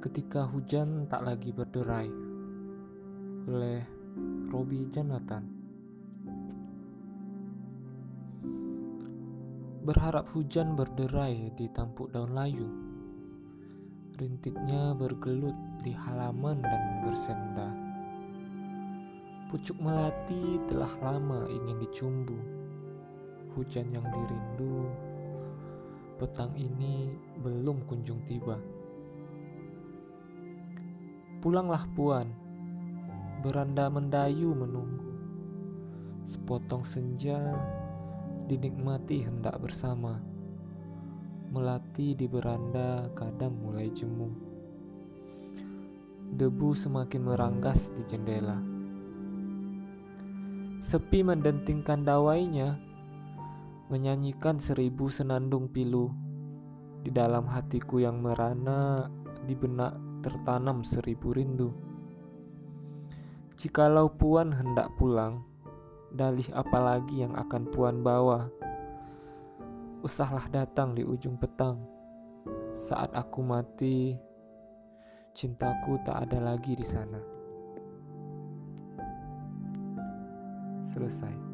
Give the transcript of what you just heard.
ketika hujan tak lagi berderai oleh Robi Jonathan. Berharap hujan berderai di tampuk daun layu. Rintiknya bergelut di halaman dan bersenda. Pucuk melati telah lama ingin dicumbu. Hujan yang dirindu Petang ini belum kunjung tiba Pulanglah puan, beranda mendayu menunggu. Sepotong senja dinikmati hendak bersama. Melati di beranda kadang mulai jemu. Debu semakin meranggas di jendela. Sepi mendentingkan dawainya, menyanyikan seribu senandung pilu di dalam hatiku yang merana di benak tertanam seribu rindu. Jikalau Puan hendak pulang, dalih apalagi yang akan Puan bawa? Usahlah datang di ujung petang. Saat aku mati, cintaku tak ada lagi di sana. Selesai.